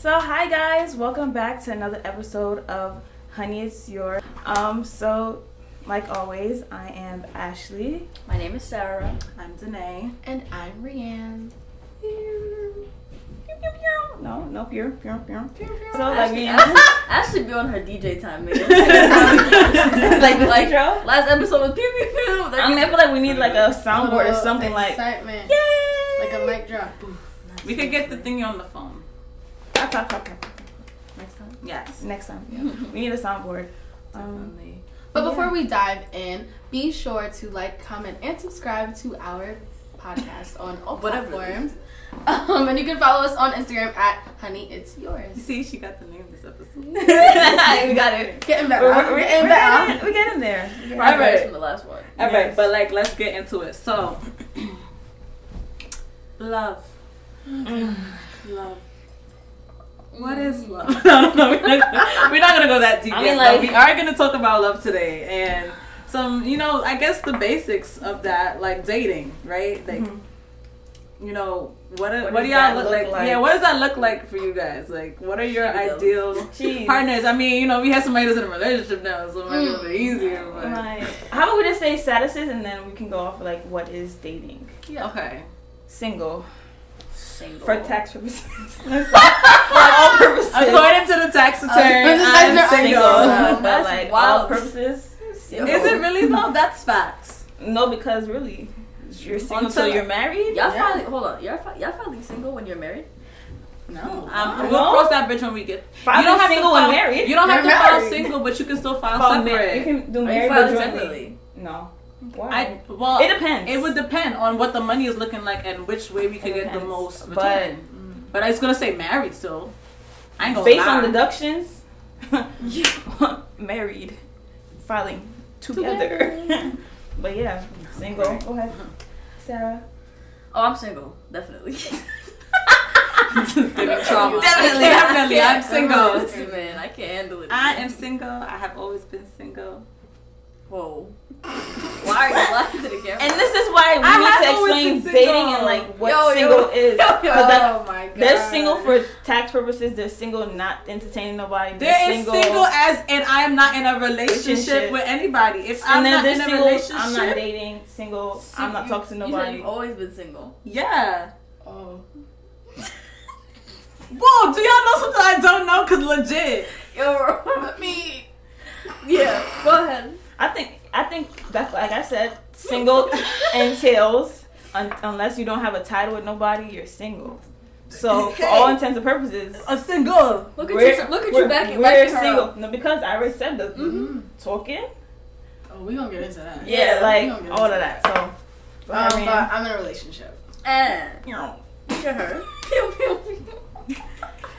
So hi guys, welcome back to another episode of Honey It's Your. Um, so like always, I am Ashley. My name is Sarah. I'm Danae. And I'm Rianne. No, no, pure, pure, pure. So So like Ashley, we Ashley, Ashley be on her DJ time, man. like the like last episode was pew pew pew. I mean, I feel like we need like a soundboard or Little something like excitement. yay, Like a mic drop. We could get the thingy on the phone. Tap. next time. Yes. Next time, yeah. we need a soundboard. Um, Definitely. But Yeah. before we dive in, be sure to like, comment, and subscribe to our podcast on all Whatever it platforms. Um, and you can follow us on Instagram at Honey It's You Yours. see, she got the name of this episode. we got it. Getting We're, better. we're, we're, Getting we're better. getting, we're getting there. We're getting Right, there. right. from the last one. All right, Yes. but like, let's get into it. So, love, Mm. love. What is love? no, no, no, we're not, gonna, we're not gonna go that deep. I yet, mean, but like- we are gonna talk about love today and some, you know, I guess the basics of that, like dating, right? Like, Mhm. you know, what What what, do y'all look, look like? like? Yeah, what does that look like for you guys? Like, what are your Jeez. ideal Jeez. partners? I mean, you know, we have somebody that's in a relationship now, so it might be a little bit Mm. easier. But Like, how about we just say statuses and then we can go off like what is dating? okay, Single Single. for tax purposes. for all purposes. according to the tax return, this is I'm like single. your- No, but That's like wild. all purposes. Single. Is it really though? That's facts. No, because really, you're single Until- until you're married. Y'all Yeah. finally hold on. Y'all, y'all finally single when you're married? No, um, we'll cross that bridge when we get. Filing you don't have single to file, and married. You don't have You're to file single, but you can still file File separate. mar- you can do married but jointly. separately? No. Why? I well, it depends. It would depend on what the money is looking like and which way we could get the depends. most But- return. Mm. But, I was gonna say married still. I ain't gonna based lie. on deductions. married, filing together. but yeah, single. Okay. Go ahead, mm-hmm. Sarah. Oh, I'm single. Definitely. Definitely, definitely. I'm single. Listen, man, I can't handle it. I am single. I have always been single. Whoa. Why are you lying to the camera? And this is why we I need have to explain dating and like what Yo, yo. single is. Yo, yo. 'Cause that- Oh my god. They're single for tax purposes. They're single not entertaining nobody. There's There is single, single as and I am not in a relationship, Relationship. with anybody. If and I'm then not there's in a single. relationship, I'm not dating. Single. I'm not You- talking to You said nobody. you've always been single. yeah. Oh. Whoa, do y'all know something I don't know? Cause legit. Yo, Let me. yeah. Go ahead. I think. I think that's like I said. Single entails un- unless you don't have a title with nobody, you're single. So for all intents and purposes, A single. Look at we're, you. Look at we're, you back we're backing her single. up. No, because I already said the Mm-hmm. talking. Oh, we gonna get into that. Yeah, Yeah, like we don't get all of into that. So. go ahead, Um, Rianne. but I'm in a relationship. And You know, look at her.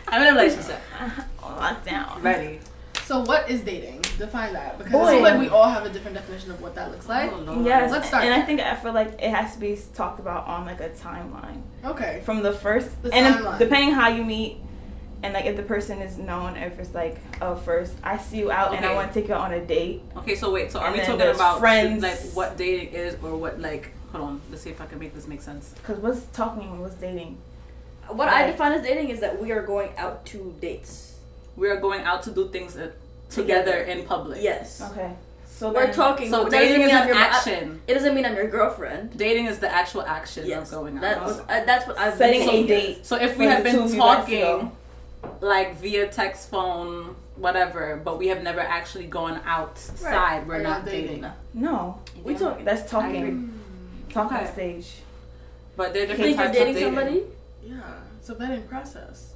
I'm in a relationship. lockdown. Ready. So what is dating? Define that because Boy. it seems like we all have a different definition of what that looks like. Oh, Yes, Let's start and I think I feel like it has to be talked about on like a timeline Okay. from the first, The and timeline. depending how you meet, and like if the person is known, if it's like oh first I see you out and I want to take you out on a date. Okay, so wait. So are we talking about friends. like what dating is, or what like? Hold on. Let's see if I can make this make sense. Cause what's talking, what's dating? What I define as dating is that we are going out to dates. We are going out to do things uh, together, Together. in public. Yes. Okay, so We're then- talking. So dating is an your- action. It doesn't mean I'm your girlfriend. Dating is the actual action Yes. of going out. That was, uh, that's what I've setting been a date. So if we have been of you guys to talking like via text, phone, whatever, but we have never actually gone outside, Right. we're Are not y'all dating. dating? No, We talk. that's I talking. Talking Okay. stage. But they're different You different think you're types of dating dating. somebody? Yeah. It's a vetting process.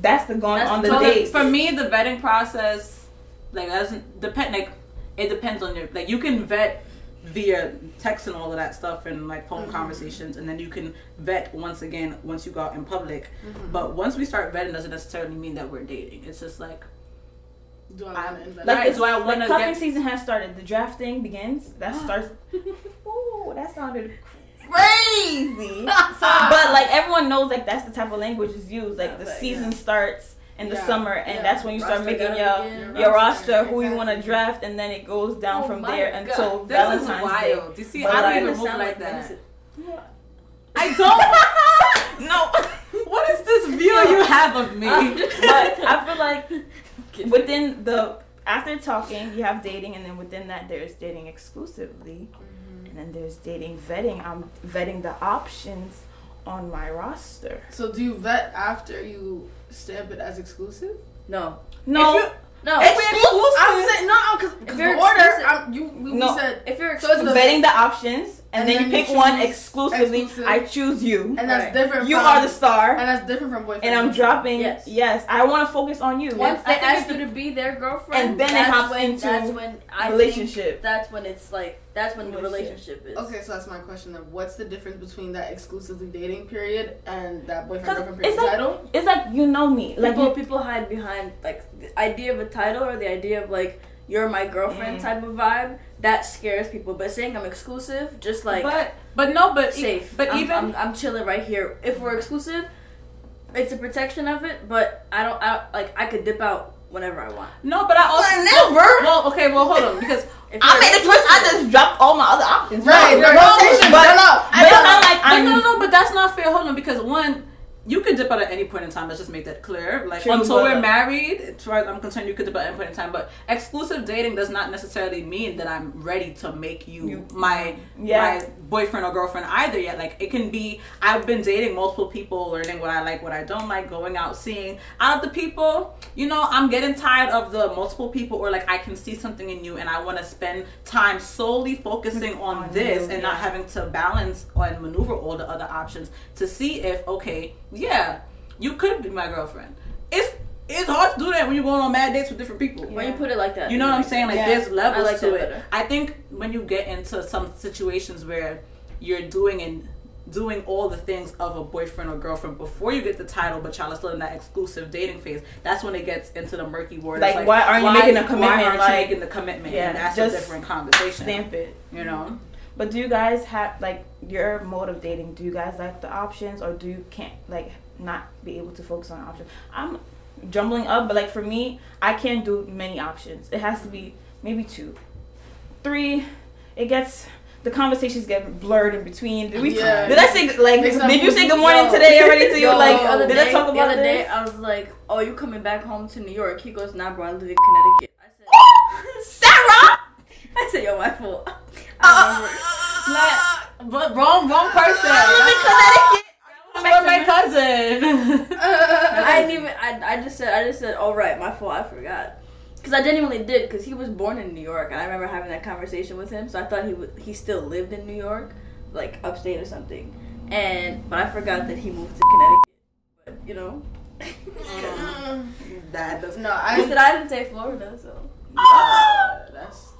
That's the going That's on the So date. for me, the vetting process, like doesn't depend. Like it depends on your like you can vet via text and all of that stuff and like phone Mhm. conversations, and then you can vet once again once you go out in public. Mhm. But once we start vetting, doesn't necessarily mean that we're dating. It's just like Do I I- want to invest? Like, Like, it's why I wanna cuffing get- season has started. The drafting begins. That starts. Ooh, that sounded crazy. but like everyone knows, like that's the type of language is used. Like the season starts in the Yeah, summer, and yeah. that's when you start Roster making gotta your begin. your roster, who you want to draft, and then it goes down Oh from there God. until this Valentine's is Day. Do You see, But I don't even sound like medicine. that. I don't. No, what is this view you have of me. but I feel like within the after talking, you have dating, and then within that, there's dating exclusively, and then there's dating vetting. I'm vetting the options on my roster. So do you vet after you stamp it as exclusive? No. No, No. exclusive. I'm saying no, because If you're the order. exclusive- I'm, you we, we No. said, if you're So it's the- vetting the options, and, And then, then you you pick one exclusively. exclusive. I choose you, and that's Right. different. you from, are the star, and that's different from boyfriend. and I'm dropping. Yes. Yes, I want to focus on you. once I they think ask you to be their girlfriend, And then it that's hops when, into that's when I relationship. Think that's when it's like that's when the Relationship. relationship is. Okay, so that's my question. Then, what's the difference between that exclusively dating period and that boyfriend girlfriend period it's like- title? It's like you know me, like people you, people hide behind like the idea of a title or the idea of like you're my girlfriend Mm. type of vibe that scares people. But saying I'm exclusive, just like but but no, but e- safe. But I'm, even I'm, I'm chilling right here. If we're exclusive, it's a protection of it. But I don't, I like I could dip out whenever I want. no, but I also never. Well, okay, well hold on because If I made the choice. I just dropped all my other options. Right, No, right. no, Rotation, but, no, no. but it's not like But I'm. no, no, but that's not fair. Hold on, because one, you can dip out at any point in time. Let's just make that clear. Like True, until we're uh, married, as far as I'm concerned, you could dip out at any point in time. But exclusive dating does not necessarily mean that I'm ready to make you, You- my Yeah. my boyfriend or girlfriend either yet. Like it can be. I've been dating multiple people, learning what I like, what I don't like, going out, seeing. Out of the people, you know, I'm getting tired of the multiple people, or like I can see something in you, and I want to spend time solely focusing on, On this you, and not having to balance and maneuver all the other options to see if okay, yeah, you could be my girlfriend. It's it's hard to do that when you're going on mad dates with different people. when you put it like that. You know what I'm saying? Like Yeah. there's levels I like to it. better. I think when you get into some situations where you're doing and doing all the things of a boyfriend or girlfriend before you get the title, but y'all are still in that exclusive dating phase. That's when it gets into the murky waters. Like, why aren't you making a commitment? Why commitment? aren't Like, you making the commitment? yeah, and that's just a different conversation. stamp it. You mm-hmm. know. But do you guys have like your mode of dating? Do you guys like the options, or do you can't like not be able to focus on options? I'm jumbling up, but like for me, I can't do many options. It has to be maybe two, three. It gets the conversations get blurred in between. Did we? Yeah. Did I say like? Did you say good morning Yo. today already to you? Yo, like, the other did day, I talk about the other day. I was like, "Oh, you coming back home to New York?" He goes, "Nah, bro, I live in Connecticut." I said, Sarah. "I said, yo, my fault." Uh, I remember. Like, but wrong, wrong person. I'm in Connecticut. Or my cousin. I didn't even. I, I just said. I just said. All right, my fault. I forgot. Because I genuinely did. Because he was born in New York, and I remember having that conversation with him. So I thought he would. He still lived in New York, like upstate or something. And but I forgot that he moved to Connecticut. But you know, that does no, I I. said I didn't say Florida, so. that's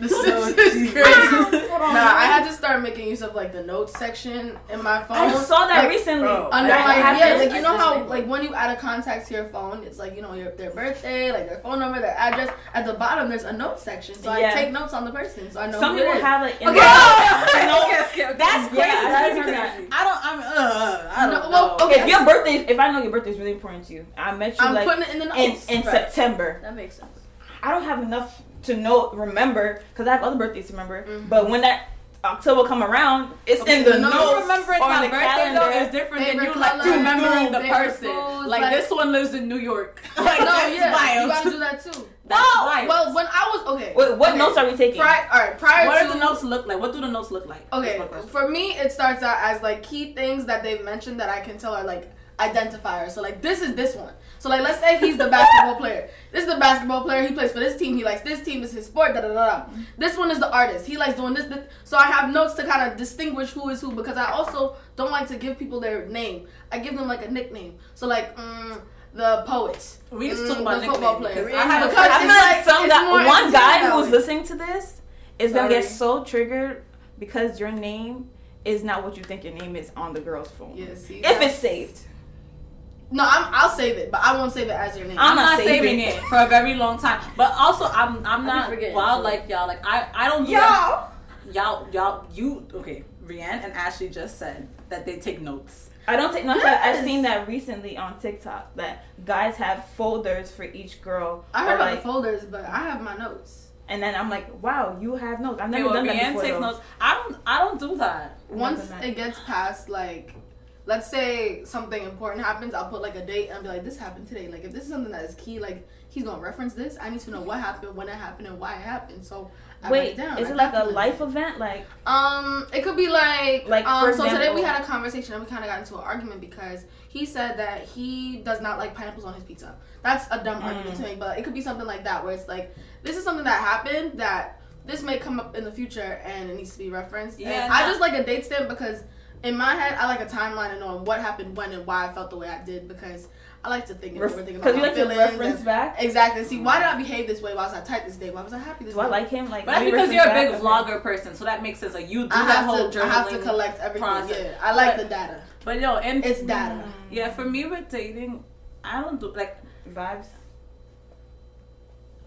this is crazy. nah, I had to start making use of like the notes section in my phone. I saw that Like, recently. bro, Under That like happened. yeah, like you know how made like when you add a contact to your phone, it's like you know your their birthday, like their phone number, their address. At the bottom, there's a note section, so Yeah. I take notes on the person, so I know Some who people it is. have like. in Okay. their- No, okay, okay, okay. That's crazy. Yeah, that's me crazy. I don't. I'm. Uh, I don't No, know. well, okay. If your birthday, if I know your birthday is really important to you, I met you I'm like putting it in the in, in Right. September. That makes sense. I don't have enough to know remember because I have other birthdays to remember. Mhm. But when that October come around, it's Okay, in the the notes notes remembering on the birthday calendar. though is different than you like color, remembering the person. foods, like, like- this one lives in New York. like no, that's yeah, wild. you gotta do that too. That's Oh, wild. Well, when I was okay, Wait, what okay. notes are we taking? Prior, all right, prior what to do the notes look like? What do the notes look like? Okay, That's my question. for me, it starts out as like key things that they've mentioned that I can tell are like identifiers. So like this is this one. So like let's say he's the basketball player. This is the basketball player. He plays for this team. He likes this team. Is his sport. Da da da. This one is the artist. He likes doing this, this. So I have notes to kind of distinguish who is who because I also don't like to give people their name. I give them like a nickname. So like mm, the poets. We used to Mm, talk about the football players. I have a Because I feel like some guy, one guy who's listening to this is gonna get so triggered because your name is not what you think your name is on the girl's phone. Yeah, If it's saved. No, I'm, I'll save it, but I won't save it as your name. I'm I'm not not saving saving it for a very long time. But also, I'm I'm not forgetting, wild like y'all. Like I I don't do that. Y'all y'all you okay? Rianne and Ashley just said that they take notes. I don't take notes. Yes. I've seen that recently on TikTok that guys have folders for each girl. I heard or about like, the folders, but I have my notes. and then I'm like, wow, you have notes. I've Okay, never well, done that Rianne before. takes though. notes. I don't I don't do that. Once it gets past like let's say something important happens, I'll put like a date and be like, this happened today. Like if this is something that is key, like he's gonna reference this. I need to know what happened, when it happened, and why it happened. So I write Wait, it down. is I it like a life event? Like Um, it could be like Like, um. so today we had a conversation and we kind of got into an argument because he said that he does not like pineapples on his pizza. That's a dumb argument to Mm. me, but it could be something like that where it's like this is something that happened that this may come up in the future and it needs to be referenced. Yeah, and I just like a date stamp because in my head I like a timeline and knowing what happened when and why I felt the way I did because I like to think and overthink about because you my like to feelings reference and- back. Exactly. See, why did I behave this way? Why was I tight this day? Why was I happy this Do I like him? Like But that's because you're a back? big Okay. vlogger person, so that makes sense. Like you do I that have whole to. journaling. I have to collect everything. process. Yeah, I like But- the data. But yo, and It's data. yeah, for me with dating, I don't do like. vibes.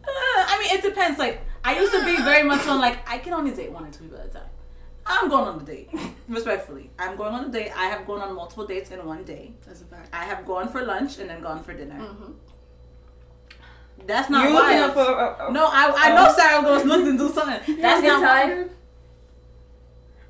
Uh, I mean, it depends. Like I used to be very much on like I can only date one or two people at a time. I'm going on a date, respectfully. I'm going on a date. I have gone on multiple dates in one day. That's a fact. I have gone for lunch and then gone for dinner. Mm-hmm. That's not you why. looking up for uh, uh, no, I, I know Sarah goes look and do something. That's not why. tired.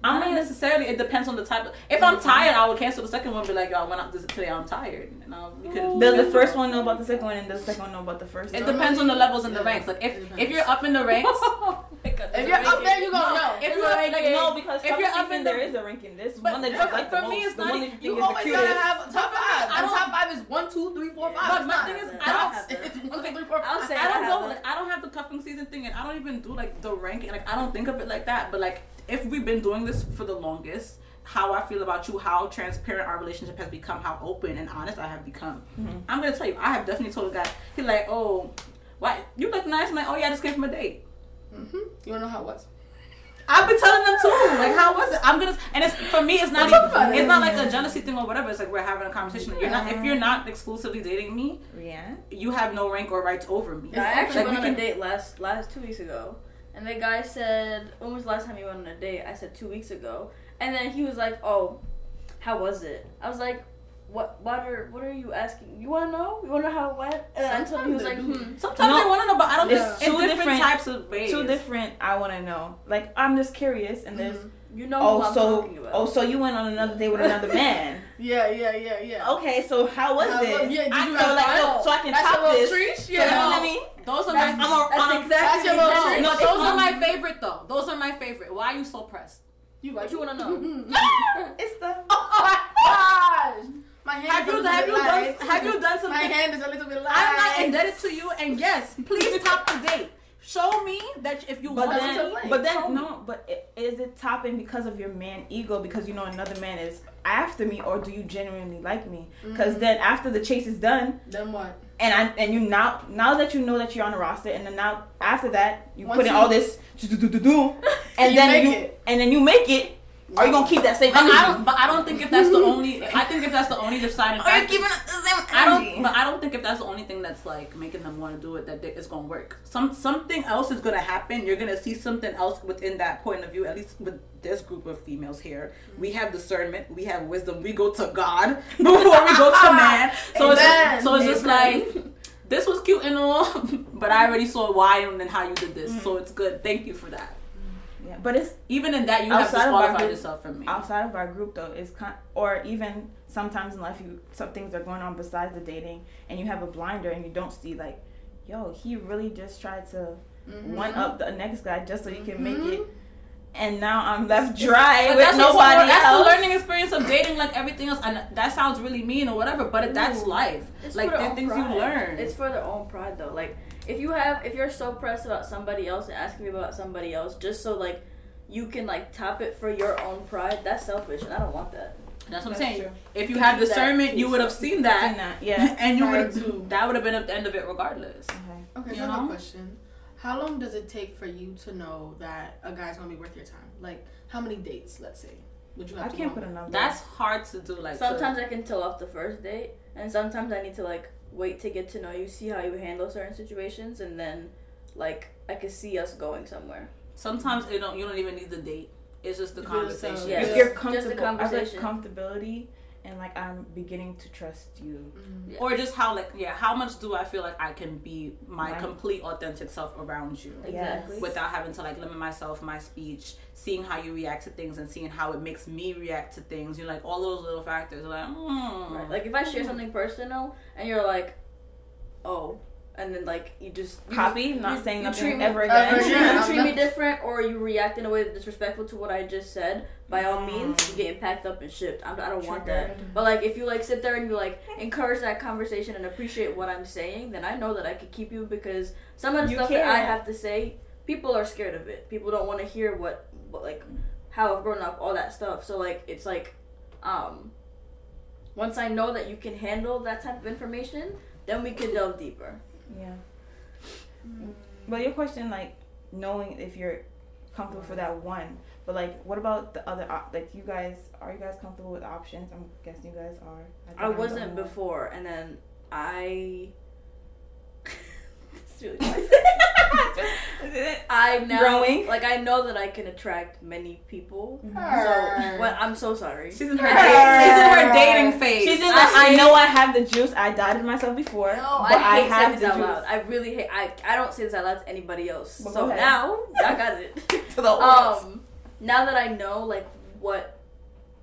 I mean, necessarily. It depends on the type. Of, if I'm tired, I would cancel the second one. Be like, yo, I went out this today. I'm tired. And I'll. Does the first one know about the second one, and does the second one know about the first? It one? depends on the levels and the Yeah, ranks. Like if if you're up in the ranks, oh If you're up there, you gonna know. if If you're up, like, like, no, because if you're up in in there the- is a ranking. This But one that you for- like for the me, most, it's the not one even- that You you think is the always gotta have a top five. I And don't- top five is one, two, three, four, five. But my thing is, I I don't. have that. It's one, two, three, four, I'll say I don't I go like I don't have the cuffing season thing, and I don't even do like the ranking. Like I don't think of it like that. But like if we've been doing this for the longest, how I feel about you, how transparent our relationship has become, how open and honest I have become. Mm-hmm. I'm gonna tell you, I have definitely told a guy. He's like, oh, why you look nice? I'm like, oh yeah, I just came from a date. Mhm. You wanna know how it was? I've been telling them too. Like, how was it? I'm gonna, and it's for me. It's not. Even, it. it's not like a jealousy thing or whatever. It's like we're having a conversation. You're not. If you're not exclusively dating me, Yeah. you have no rank or rights over me. I actually Like, went we on a can- date last last two weeks ago, and the guy said, "When was the last time you went on a date?" I said two weeks ago, and then he was like, "Oh, how was it?" I was like, "What? What are What are you asking? You want to know? You want to know how it went?" And then I told him he was like, Sometimes "Hmm." Sometimes No. I want to know, but I don't. It's It's two different, different- types of ways. Two different. I want to know. Like I'm just curious, and there's Mhm. You know who oh I'm so talking about. oh so you went on another date with another man. Yeah, yeah, yeah, yeah. Okay, so how was How it? yeah, did I you feel have like fun? so, so I can That's top your little this. treat? So you know what I mean? Those are That's- my. I'm a, That's I'm, exactly That's your little exactly- no, those are um, my favorite though. Those are my favorite. Why are you so pressed? You What you want to know? It's the Oh my gosh! My hand Have is a you little have bit you done light. have you done My hand is a little bit light. I'm not indebted to you, and yes, please top the date. Show me that if you But want That's to. then, what I'm but then, no. But i- is it topping because of your man ego? Because you know another man is after me, or do you genuinely like me? Because Mhm. then after the chase is done, Then what? And I and you now now that you know that you're on the roster, and then now after that you Once put in you- all this do do do do, and then you and then you make it. Are you gonna keep that same But energy? I don't. But I don't think if that's the only. I think if that's the only deciding Are you factor. keeping the same energy? I don't, but I don't think if that's the only thing that's like making them want to do it, that they- it's gonna work. Some something else is gonna happen. You're gonna see something else within that point of view. At least with this group of females here, we have discernment, we have wisdom. We go to God before we go to man. So it's Amen. just, so it's just like this was cute and all, but I already saw why and then how you did this. So it's good. Thank you for that. Yeah, but it's Even in that, you have Outside of our disqualified group- yourself from me. outside of our group though is con- or even sometimes in life you some things are going on besides the dating and you have a blinder and you don't see like yo he really just tried to Mhm. one up the next guy just so you can make Mhm. it and now i'm left dry But with that's also- nobody that's else the learning experience of dating, like everything else. And that sounds really mean or whatever, but it, that's life. It's like for their the things pride. you learn. It's for their own pride though. Like if you have if you're so pressed about somebody else and asking me about somebody else just so like you can like top it for your own pride, that's selfish and I don't want that. that's what I'm That's saying. true. If you To had do that, discernment, you would have seen Seen that, that, yeah and you Prior would to- that would have been at the end of it regardless. okay. Okay, You so I have a question. How long does it take for you to know that a guy's gonna be worth your time? Like, how many dates, let's say, would you have i to can't put a number That's hard to do. Like sometimes to, I can tell off the first date and sometimes I need to like wait to get to know you, see how you handle certain situations and then like I can see us going somewhere. sometimes it don't. You don't even need the date. It's just the You feel the same. conversation. Yeah. if you're just the comfortable I like comfortability and like I'm beginning to trust you. Mm. or just how like yeah how much do i feel like i can be my Right. complete authentic self around you Exactly. without having to like limit myself my speech seeing how you react to things and seeing how it makes me react to things you're like all those little factors like mm. Right. Like if I share something personal and you're like, oh, and then like you just you Copy, just- not you- saying you nothing treat me- ever ever again. You treat, again. you I'm treat me different, or you react in a way that's disrespectful to what I just said. By all means, you're getting packed up and shipped. I'm, I don't want that. But like, if you like sit there and you like encourage that conversation and appreciate what I'm saying, then I know that I could keep you because some of the You stuff that I have to say, people are scared of it. People don't want to hear what, what like how I've grown up, all that stuff. So like, it's like, um, once I know that you can handle that type of information, then we can delve deeper. Yeah. Mm. But your question, like knowing if you're comfortable for that one, but like, what about the other? Op- like, you guys, are you guys comfortable with options? I'm guessing you guys are. I I'm wasn't before, and then I. it's really nice. I now Growing? like I know that I can attract many people. Mhm. So well, I'm so sorry. she's in her date, she's in her dating phase She's in the. I I, know I have the juice. I doubted myself before, No, but I hate have saying this out loud. I really hate. I I don't say this out loud to anybody else. Well, so go now I got it. To the um, now that I know like what,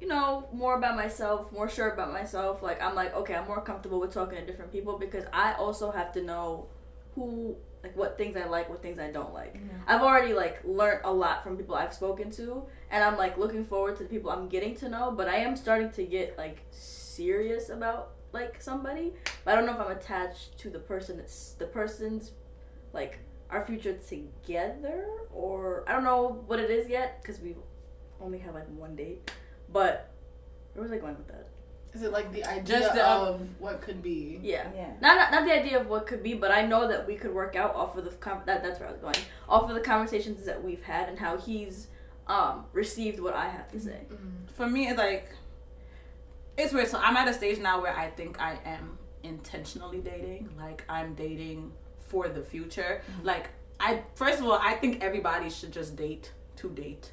you know, more about myself, more sure about myself. Like I'm like okay, I'm more comfortable with talking to different people because I also have to know who like what things I like, what things I don't like. I've already like learned a lot from people I've spoken to, and I'm like looking forward to the people I'm getting to know. But I am starting to get like serious about like somebody. But I don't know if I'm attached to the person. That's the person's like our future together, or I don't know what it is yet because we only had like one date. But where was I going with that? Is it like the idea Just the, um, of what could be? Yeah. Yeah. Not, not not the idea of what could be, but I know that we could work out off of the com- that that's where I was going. Off of the conversations that we've had and how he's um received what I have to say. Mm. for me it's like it's weird so i'm at a stage now where i think i am intentionally dating like i'm dating for the future like i first of all i think everybody should just date to date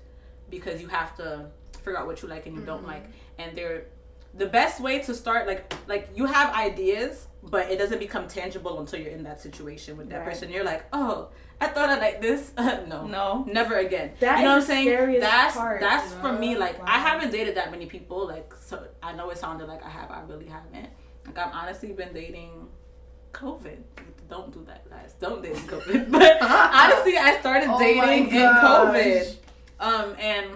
because you have to figure out what you like and you don't like and they're the best way to start like like you have ideas but it doesn't become tangible until you're in that situation with that Right. person. You're like oh i thought i like this. No. No. never again. That you know what i'm saying? that's part. that's for me like i haven't dated that many people like so i know it sounded like i have i really haven't. Like i've honestly been dating covid. Don't do that guys. Don't date in covid. But honestly i started Oh dating in covid. um and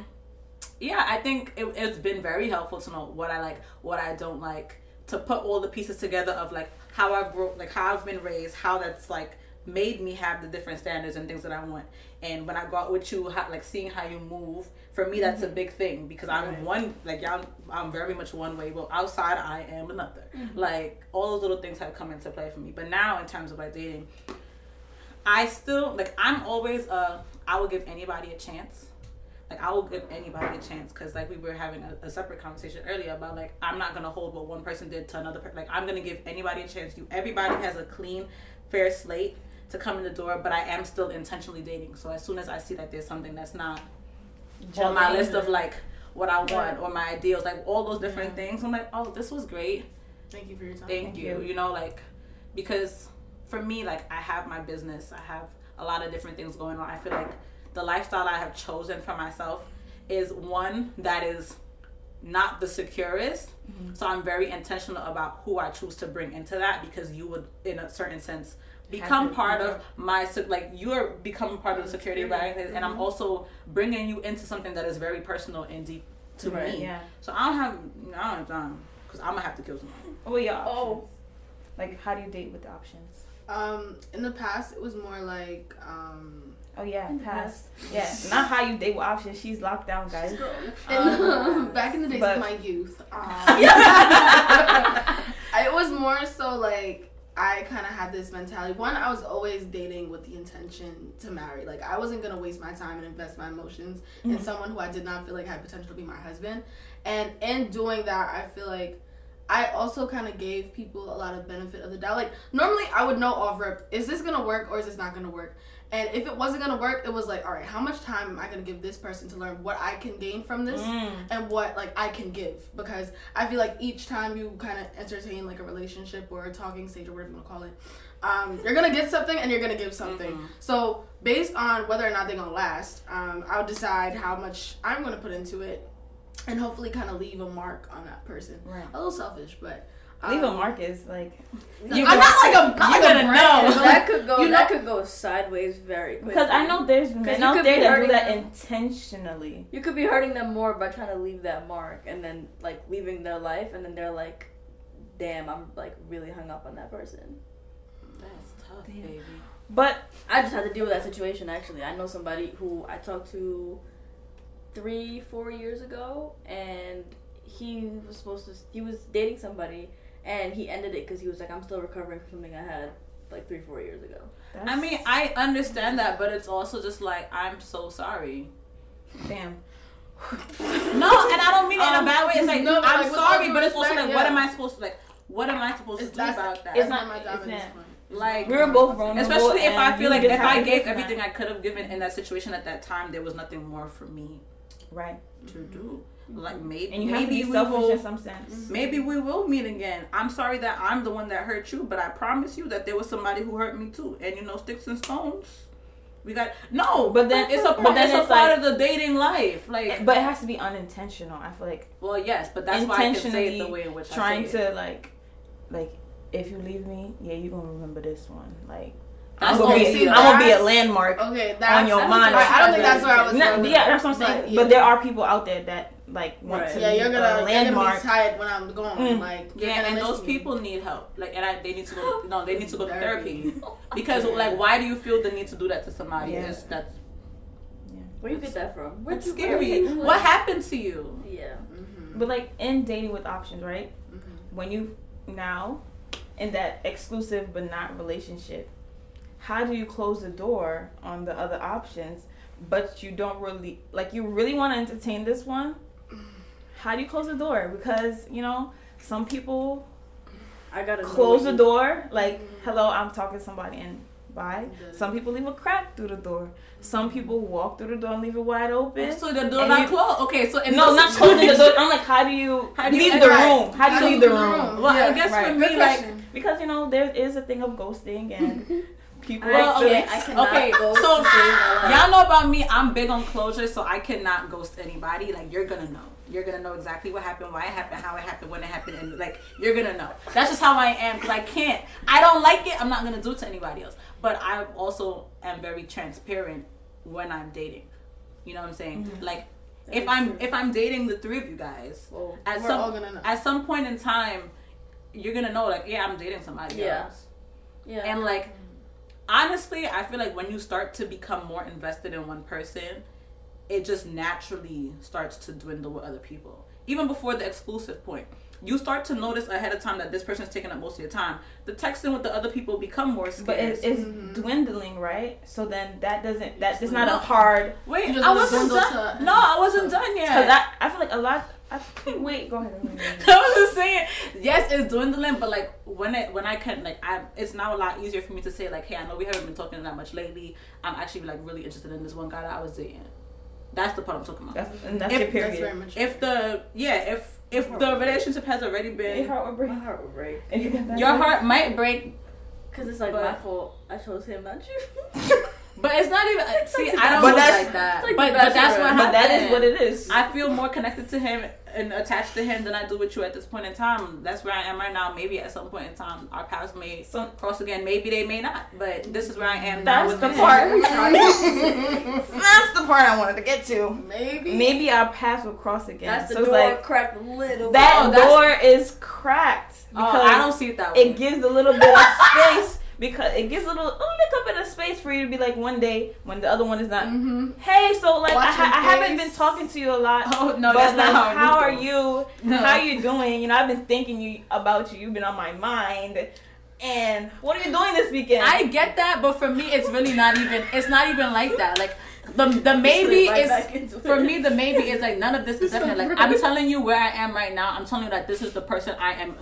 yeah i think it, it's been very helpful to know what i like what i don't like to put all the pieces together of like how i've grown like how i've been raised how that's like made me have the different standards and things that i want. And when i go out with you how, like seeing how you move for me that's a big thing because i'm Right. one like y'all i'm very much one way but outside i am another. Like all those little things have come into play for me. But now in terms of like dating I still like I'm always uh I will give anybody a chance. Like I will give anybody a chance because like we were having a, a separate conversation earlier about like I'm not gonna hold what one person did to another person. Like I'm gonna give anybody a chance. You everybody has a clean, fair slate to come in the door, but I am still intentionally dating. So as soon as I see that there's something that's not on my list of like what I want or my ideals, like all those different things, I'm like, oh, this was great Thank you for your time. thank, Thank you. you. you know like because for me like i have my business i have a lot of different things going on i feel like the lifestyle i have chosen for myself is one that is not the securest so i'm very intentional about who i choose to bring into that because you would in a certain sense become part of my like you're becoming part of the security of my and i'm Mhm. also bringing you into something that is very personal and deep to Right. me Yeah. so i don't have i don't have time because i'm gonna have to kill someone Oh yeah. Oh. Like, how do you date with the options? Um, in the past, it was more like um. Oh yeah, In the past. Yeah, not how you date with options. She's locked down, guys. In, Um, back in the days but- of my youth, um, it was more so like I kind of had this mentality. One, I was always dating with the intention to marry. Like I wasn't gonna waste my time and invest my emotions in Mhm. someone who I did not feel like had potential to be my husband. And in doing that, I feel like I also kind of gave people a lot of benefit of the doubt. Like normally, I would know off rip, is this gonna work or is this not gonna work? And if it wasn't gonna work, it was like, all right, how much time am I gonna give this person to learn what I can gain from this Mm. and what like I can give? Because I feel like each time you kind of entertain like a relationship or a talking stage or whatever you want to call it, um, you're gonna get something and you're gonna give something. Mhm. So based on whether or not they're gonna last, um, I'll decide how much I'm gonna put into it, and hopefully kind of leave a mark on that person. Right. A little selfish, but um, Leave a mark is like You I'm not like a not you like gotta know. that could go. you that could go sideways very quickly. because I know there's men you out could there that do that them. intentionally. you could be hurting them more by trying to leave that mark and then like leaving their life, and then they're like, "Damn, I'm like really hung up on that person." That's tough, Damn. baby. But I just had to deal with that situation. Actually, I know somebody who I talked to three, four years ago, and he was supposed to. He was dating somebody, and he ended it because he was like, "I'm still recovering from something I had like three, four years ago." that's, I mean, I understand that, but it's also just like I'm so sorry. damn. No, and I don't mean it in a Um, bad way. It's like no, I'm like, sorry, but it's also respect, like, what am I supposed to like? What am I supposed It's, to do about that? It's It's not not- my job it's at this not. point. Like, We were both vulnerable, Especially if I feel like if I gave everything that. I could have given in that situation at that time, there was nothing more for me right, to do. Like maybe and you have to maybe be we selfish will in some sense. Mm-hmm. maybe we will meet again. I'm sorry that I'm the one that hurt you, but I promise you that there was somebody who hurt me too. And you know, sticks and stones. We got no, But then- it's a but part, then it's a it's part like- of the dating life. Like, eh, But it has to be unintentional. I feel like well, yes, but that's why I can say it the intentionally way in which trying I say it. to like, like if you leave me, yeah, you're gonna remember this one. Like That's I'm gonna okay, be, see, I'm gonna be a landmark Okay, that's on your I mind. think I don't think that's where I was. Not- going yeah, that's what I'm saying. But, But, there are people out there that like want Right. to Yeah, you're gonna, a you're gonna landmark. be tired when I'm gone. Mm. Like, you're Yeah, and those me. people need help. Like, and I, they need to go. No, they need to go to Therapy. therapy because, like, why do you feel the need to do that to somebody? Yeah. It's, that's Where you get that from? Where it's scary. where you- What happened to you? Yeah. Mhm. But like in dating with options, right? Mhm. When you now in that exclusive but not relationship, how do you close the door on the other options, but you don't really like you really want to entertain this one? How do you close the door? Because you know some people I gotta close the door like mm-hmm. hello i'm talking to somebody and bye Yeah. some people leave a crack through the door some mm-hmm. people walk through the door and leave it wide open So the door not you- closed. Okay, so no not closing the door i'm like how do you How do you leave the right? room how do you leave the room Well, I guess right. for Good me, like, question. because you know there is a thing of ghosting and people Well, like okay. I okay, go so to save my life. y'all know about me. I'm big on closure, so I cannot ghost anybody. Like you're gonna know. You're gonna know exactly what happened, why it happened, how it happened, when it happened, and like you're gonna know. That's just how I am because I can't. I don't like it. I'm not gonna do it to anybody else. But I also am very transparent when I'm dating. You know what I'm saying? Mhm. Like That if I'm if I'm dating the three of you guys, Well, at some all gonna know. at some point in time, you're gonna know like yeah, I'm dating somebody Yeah. else. yeah. And like honestly, I feel like when you start to become more invested in one person, it just naturally starts to dwindle with other people. Even before the exclusive point. You start to notice ahead of time that this person's taking up most of your time. The texting with the other people become more scarce. but it, it's Mhm. dwindling right so then that doesn't that is not No. a hard Wait, I wasn't done. to- No, I wasn't done because yet. I, I feel like a lot I, wait go ahead I was just saying, yes, it's dwindling, but like when it when I can like I, it's now a lot easier for me to say like, hey, I know we haven't been talking that much lately. I'm actually like really interested in this one guy that I was dating. That's the part I'm talking about. that's, and that's If- your That's very much. if the yeah, if if the relationship has already been, your heart will break my heart would break. And you got that your heart might break, Cause it's like But- my fault. I chose him, not you. but it's not even. uh, See, like I don't But look like that. like but but that's bachelor. what but that is what it is I feel more connected to him and attached to him than I do with you at this point in time. That's where I am right now. Maybe at some point in time, our paths may So- cross again. Maybe they may not. But this is where I am now. That's the part. That's the part I wanted to get to. Maybe. Maybe our paths will cross again. That's the so door like cracked a little. that Oh, that's- door is cracked Oh, because I don't see it that way. it gives a little bit of space because it gives a little, a little bit of space for you to be like one day when the other one is not. Mm-hmm. Hey, so like I, ha- I haven't been talking to you a lot. oh no, that's like, not how. how are you? No. How you doing? You know, I've been thinking you about you. You've been on my mind. And what are you doing this weekend? I get that, but for me, it's really not even. It's not even like that. Like the the maybe right is for me. The maybe is like none of this is definite. Like. I'm telling you where I am right now. I'm telling you that this is the person I am.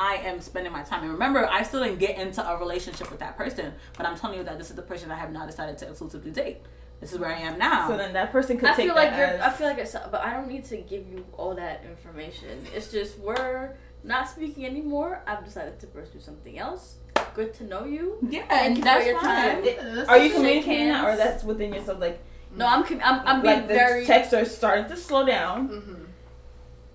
I am spending my time. And remember, I still didn't get into a relationship with that person, but I'm telling you that this is the person I have now decided to exclusively date. This is where I am now. So then that person could take. I take feel like you're. as, I feel like it's. But I don't need to give you all that information. It's just we're not speaking anymore. I've decided to pursue something else. Good to know you. yeah, Thank you for that's your fine. time. Yeah, Are you communicating that, or that's within yourself? Like, No, I'm. I'm. I'm being like the very. texts are starting to slow down. Mm-hmm.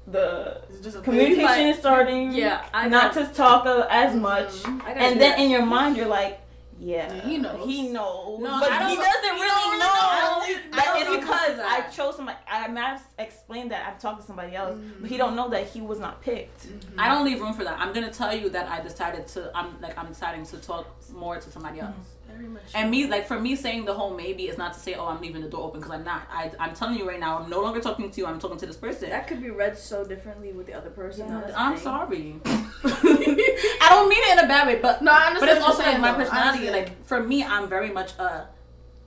The just communication Like, is starting. yeah, I not got- to talk uh, as Mhm. much, I gotta and then that. in your mind you're like, yeah, Yeah, he knows. He knows, No, but he doesn't you really know. know. I don't- I don't it's know because. I chose somebody. I might have explained that I'm talking to somebody else, Mhm. but he don't know that he was not picked. Mm-hmm. I don't leave room for that. I'm gonna tell you that I decided to. I'm like I'm deciding to talk more to somebody else. Very much. And me, like for me, saying the whole maybe is not to say, oh, I'm leaving the door open because I'm not. I, I'm telling you right now, I'm no longer talking to you. I'm talking to this person. That could be read so differently with the other person. Yeah, though, that's the I'm sorry. I don't mean it in a bad way, but No, I understand but it's also you're like my saying, though. I personality. understand. Like for me, I'm very much uh,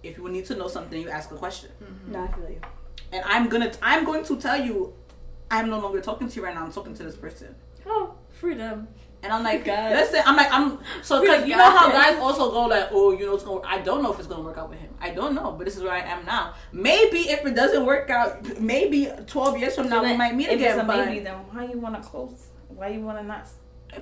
if you need to know something, you ask a question, No, I feel you. and I'm gonna I'm going to tell you, I'm no longer talking to you right now. I'm talking to this person. Oh, freedom. And I'm like, Guys. listen, I'm like, I'm so because you know how guys. guys also go like, oh, you know, it's gonna. I don't know if it's gonna work out with him. I don't know, but this is where I am now. Maybe if it doesn't work out, maybe 12 years from now we might meet if again. It's a but maybe, then why you want to close? Why you want to not?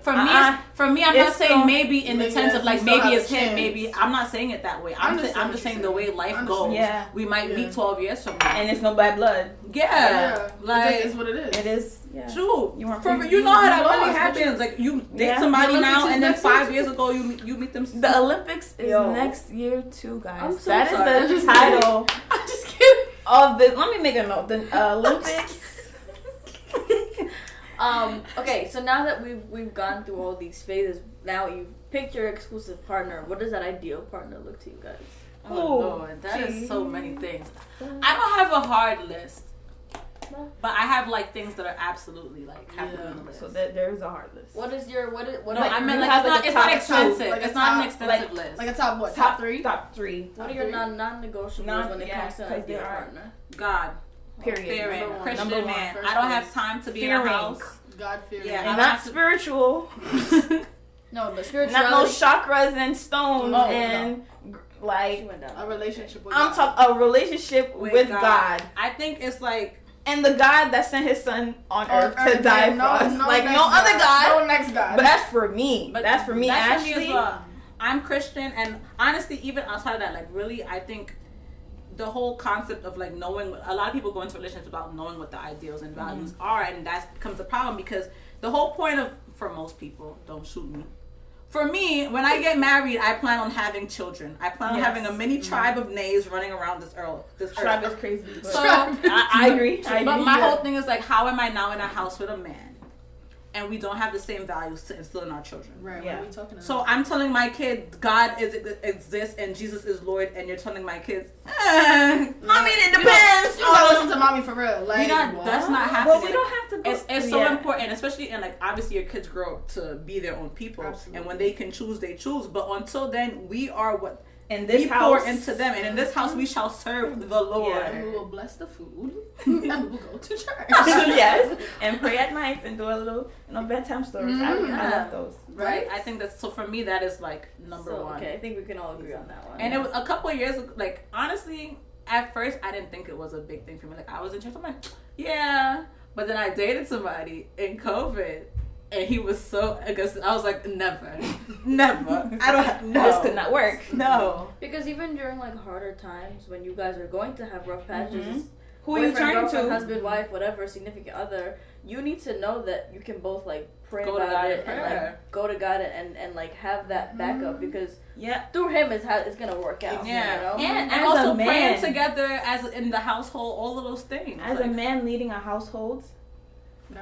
for me, Uh-uh. it's, for me, I'm not saying still- maybe in the Maybe sense of like maybe have it's a him. chance. Maybe I'm not saying it that way. I I'm understand saying, I'm just saying the way life I goes. Yeah. We might Yeah. meet 12 years from now. And it's no bad blood. yeah, yeah, like it's what it is. It is. Yeah. True. You weren't For, you know how that you really happens. Like you date Yeah. somebody The now, and then five year, years ago you meet- you meet them. The Olympics is Yo. next year too, guys. I'm so That is sorry. the Just title I'm just kidding. of the. Let me make a note. The uh, Olympics. Um. Okay. So now that we've we've gone through all these phases, now you've picked your exclusive partner. What does that ideal partner look to you guys? Oh Oh, Lord, that is so many things. I don't have a hard list, No. but I have like things that are absolutely like have Yeah. on the list. So that there is a hard list. What is your what is what no, are I your, mean like have, it's like, not, a it's not top- extensive. like a it's not an top- extensive like- list. Like a top what? Top, three. Top three. what are your non non negotiables Non- when it yeah, comes to an 'cause ideal partner? God, Period. fearing, Number one. Christian Number one, man. first I don't have time to be in a house. God fearing. Yeah, And don't to- spiritual. No, but spiritual. Not spirituality. no chakras and stones Oh, and g- She like. A relationship with I'm talking a relationship with, God. I think it's like and the God that sent His Son on, On earth, to earth, die yeah, for no- us. no like next no other God. No next God. But that's for me. But that's for me, that's Ashley. for me as well. I'm Christian, and honestly, even outside of that, like really, I think the whole concept of like knowing a lot of people go into relationships about knowing what the ideals and values Mm-hmm. are, and that becomes a problem because the whole point of for most people, don't shoot me. For me, when I get married, I plan on having children. I plan on Yes. having a mini tribe of nays running around this earth. This Tribe earth. is crazy. But So I, I agree. I but agree. my Yeah. whole thing is like, how am I now in a house with a man, and we don't have the same values to instill in our children? right. Yeah. What are we talking about? So I'm telling my kid God is exists and Jesus is Lord, and you're telling my kids, eh, I mean, it depends. you gotta listen to mommy for real. Like we not, what? that's not But happening. we don't have to go. It's, it's so Yeah. important, especially in like obviously your kids grow up to be their own people, Absolutely. and when they can choose, they choose. But until then, we are what in this we house. pour into them, and in this house we shall serve the Lord. Yeah. And we will bless the food, and we will go to church. yes, and pray at night and do a little, you know, bedtime stories. I, I Mhm. love those. Right? I think that's so for me. That is like number So, one. Okay, I think we can all agree on that one. And it was a couple of years ago, like honestly, at first I didn't think it was a big thing for me. Like I was in church, I'm like, yeah. But then I dated somebody in COVID and he was so I I was like, never. Never. I don't no. This could not work. No. because even during like harder times when you guys are going to have rough patches, Mhm. Who are you boyfriend, turning to? husband, wife, whatever, significant other, you need to know that you can both like pray Go to about God it and like go to God and, and, and like have that backup because Yeah. through him is how it's gonna work out. Yeah. You know? And And as also a man, praying together as in the household, all of those things. as a man leading a household,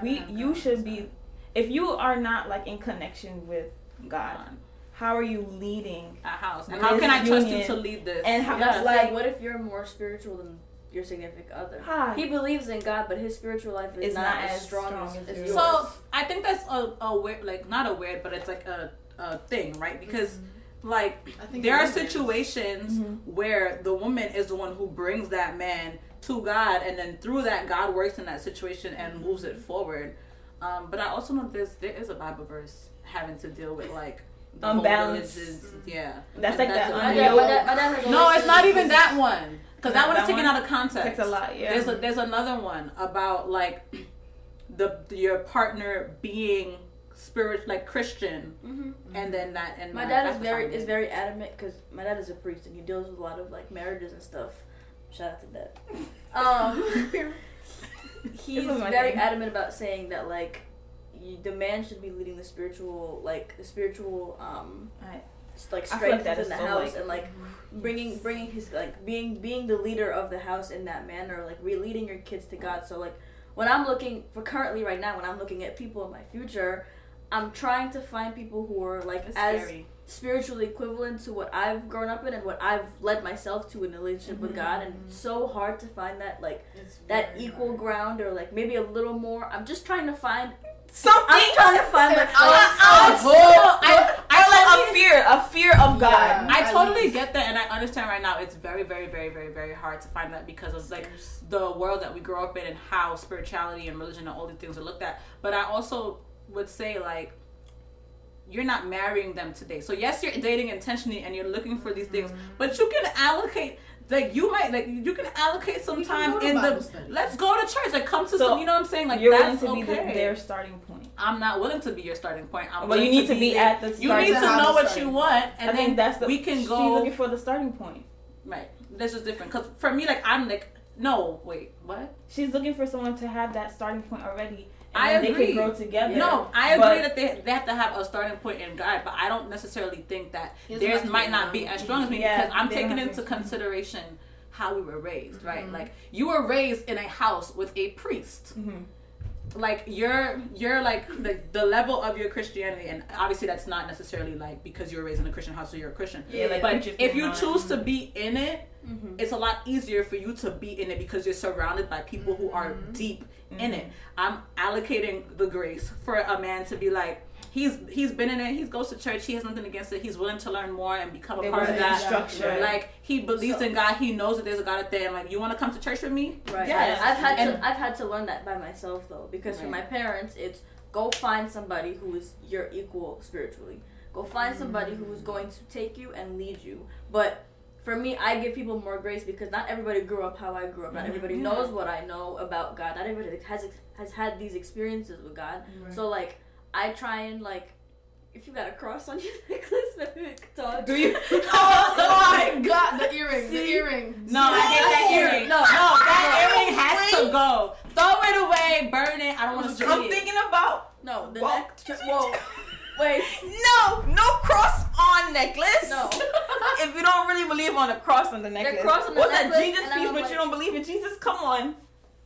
we you should be. If you are not like in connection with God, how are you leading? a house. And how can I trust you to lead this? and how- Yeah, That's it's like, like- what if you're more spiritual than your significant other? Hi. He believes in God, but his spiritual life is It's not, not as as strong, strong as, as as yours. yours. So I think that's a, a weird, like not a weird, but it's like a, a thing, right? Because mm-hmm. like I think there it are is. situations mm-hmm. where the woman is the one who brings that man to God, and then through that, God works in that situation and moves it forward. Um, but I also know there's there is a Bible verse having to deal with like Unbalanced. Yeah, That's like That's that what- My on dad, the my dad, my dad has No, it's not even that one. Because that one is taken one? out of context. Takes a lot, yeah. There's a, there's another one about like the your partner being spirit like Christian, Mhm. and then that and My that- dad is very is very adamant because my dad is a priest and he deals with a lot of like marriages and stuff. Shout out to dad. Um, he's very thing. adamant about saying that like you, the man should be leading the spiritual like the spiritual um like I like strength within the so, house like- and like bringing bringing his like being being the leader of the house in that manner like leading your kids to God. So like when I'm looking for currently right now when I'm looking at people in my future, I'm trying to find people who are like It's as scary. Spiritually equivalent to what I've grown up in and what I've led myself to in a relationship with mm-hmm. God and it's so hard to find that like It's that equal hard. ground or like maybe a little more. I'm just trying to find Something. I'm trying to find like uh, uh, uh, I, like, I, I, like a fear, a fear of God. Yeah. I totally least. get that, and I understand right now. It's very, very, very, very, very hard to find that because of like the world that we grow up in and how spirituality and religion and all these things are looked at. But I also would say like you're not marrying them today. So yes, you're dating intentionally and you're looking for these things, Mm-hmm. but you can allocate. Like you might like you can allocate some We time in the study. let's go to church like come to So, some you know what I'm saying like You're willing that's to be the, okay. their starting point. I'm not willing to be your starting point. I'm Well, you need to be there. at the You need to know what Starting you point. want, and I then that's the we can She's go looking for the starting point. Right. This is different. Because for me, like, I'm like, no, wait, what? She's looking for someone to have that starting point already, and I then they agree. can grow together. No, I agree But- that they, they have to have a starting point in God, but I don't necessarily think that It theirs might not be as strong as me Yeah, because I'm taking into to. consideration how we were raised, right? Mhm. Like, you were raised in a house with a priest. Mhm. Like you're you're like the the level of your Christianity, and obviously that's not necessarily like because you were raised in a Christian house, so you're a Christian. Yeah, like But if you on. choose to be in it, Mhm. it's a lot easier for you to be in it because you're surrounded by people who are deep in it. I'm allocating the grace for a man to be like he's he's been in it. He goes to church. He has nothing against it. He's willing to learn more and become a They part of that. structure. Like he believes So- in God. He knows that there's a God out there. And like, you want to come to church with me? Right. Yes. I've had And- to I've had to learn that by myself though, because for my parents, it's go find somebody who is your equal spiritually. Go find somebody who is going to take you and lead you. But for me, I give people more grace because not everybody grew up how I grew up. Not mm-hmm. everybody Yeah. knows what I know about God. Not everybody has has had these experiences with God. So like, I try and like. If you got a cross on your necklace, maybe we could talk. Do you? Oh my god, the earring, the See? earring. No, I hate that No. earring. No. No, that No. earring has to go. Throw it away, burn it. I don't want to see I'm thinking about No, the Well, neck. Whoa, wait. no, no cross on necklace. No. if you don't really believe on the cross on the necklace, cross on the what's necklace, that Jesus and piece? But like- you don't believe in Jesus? Come on.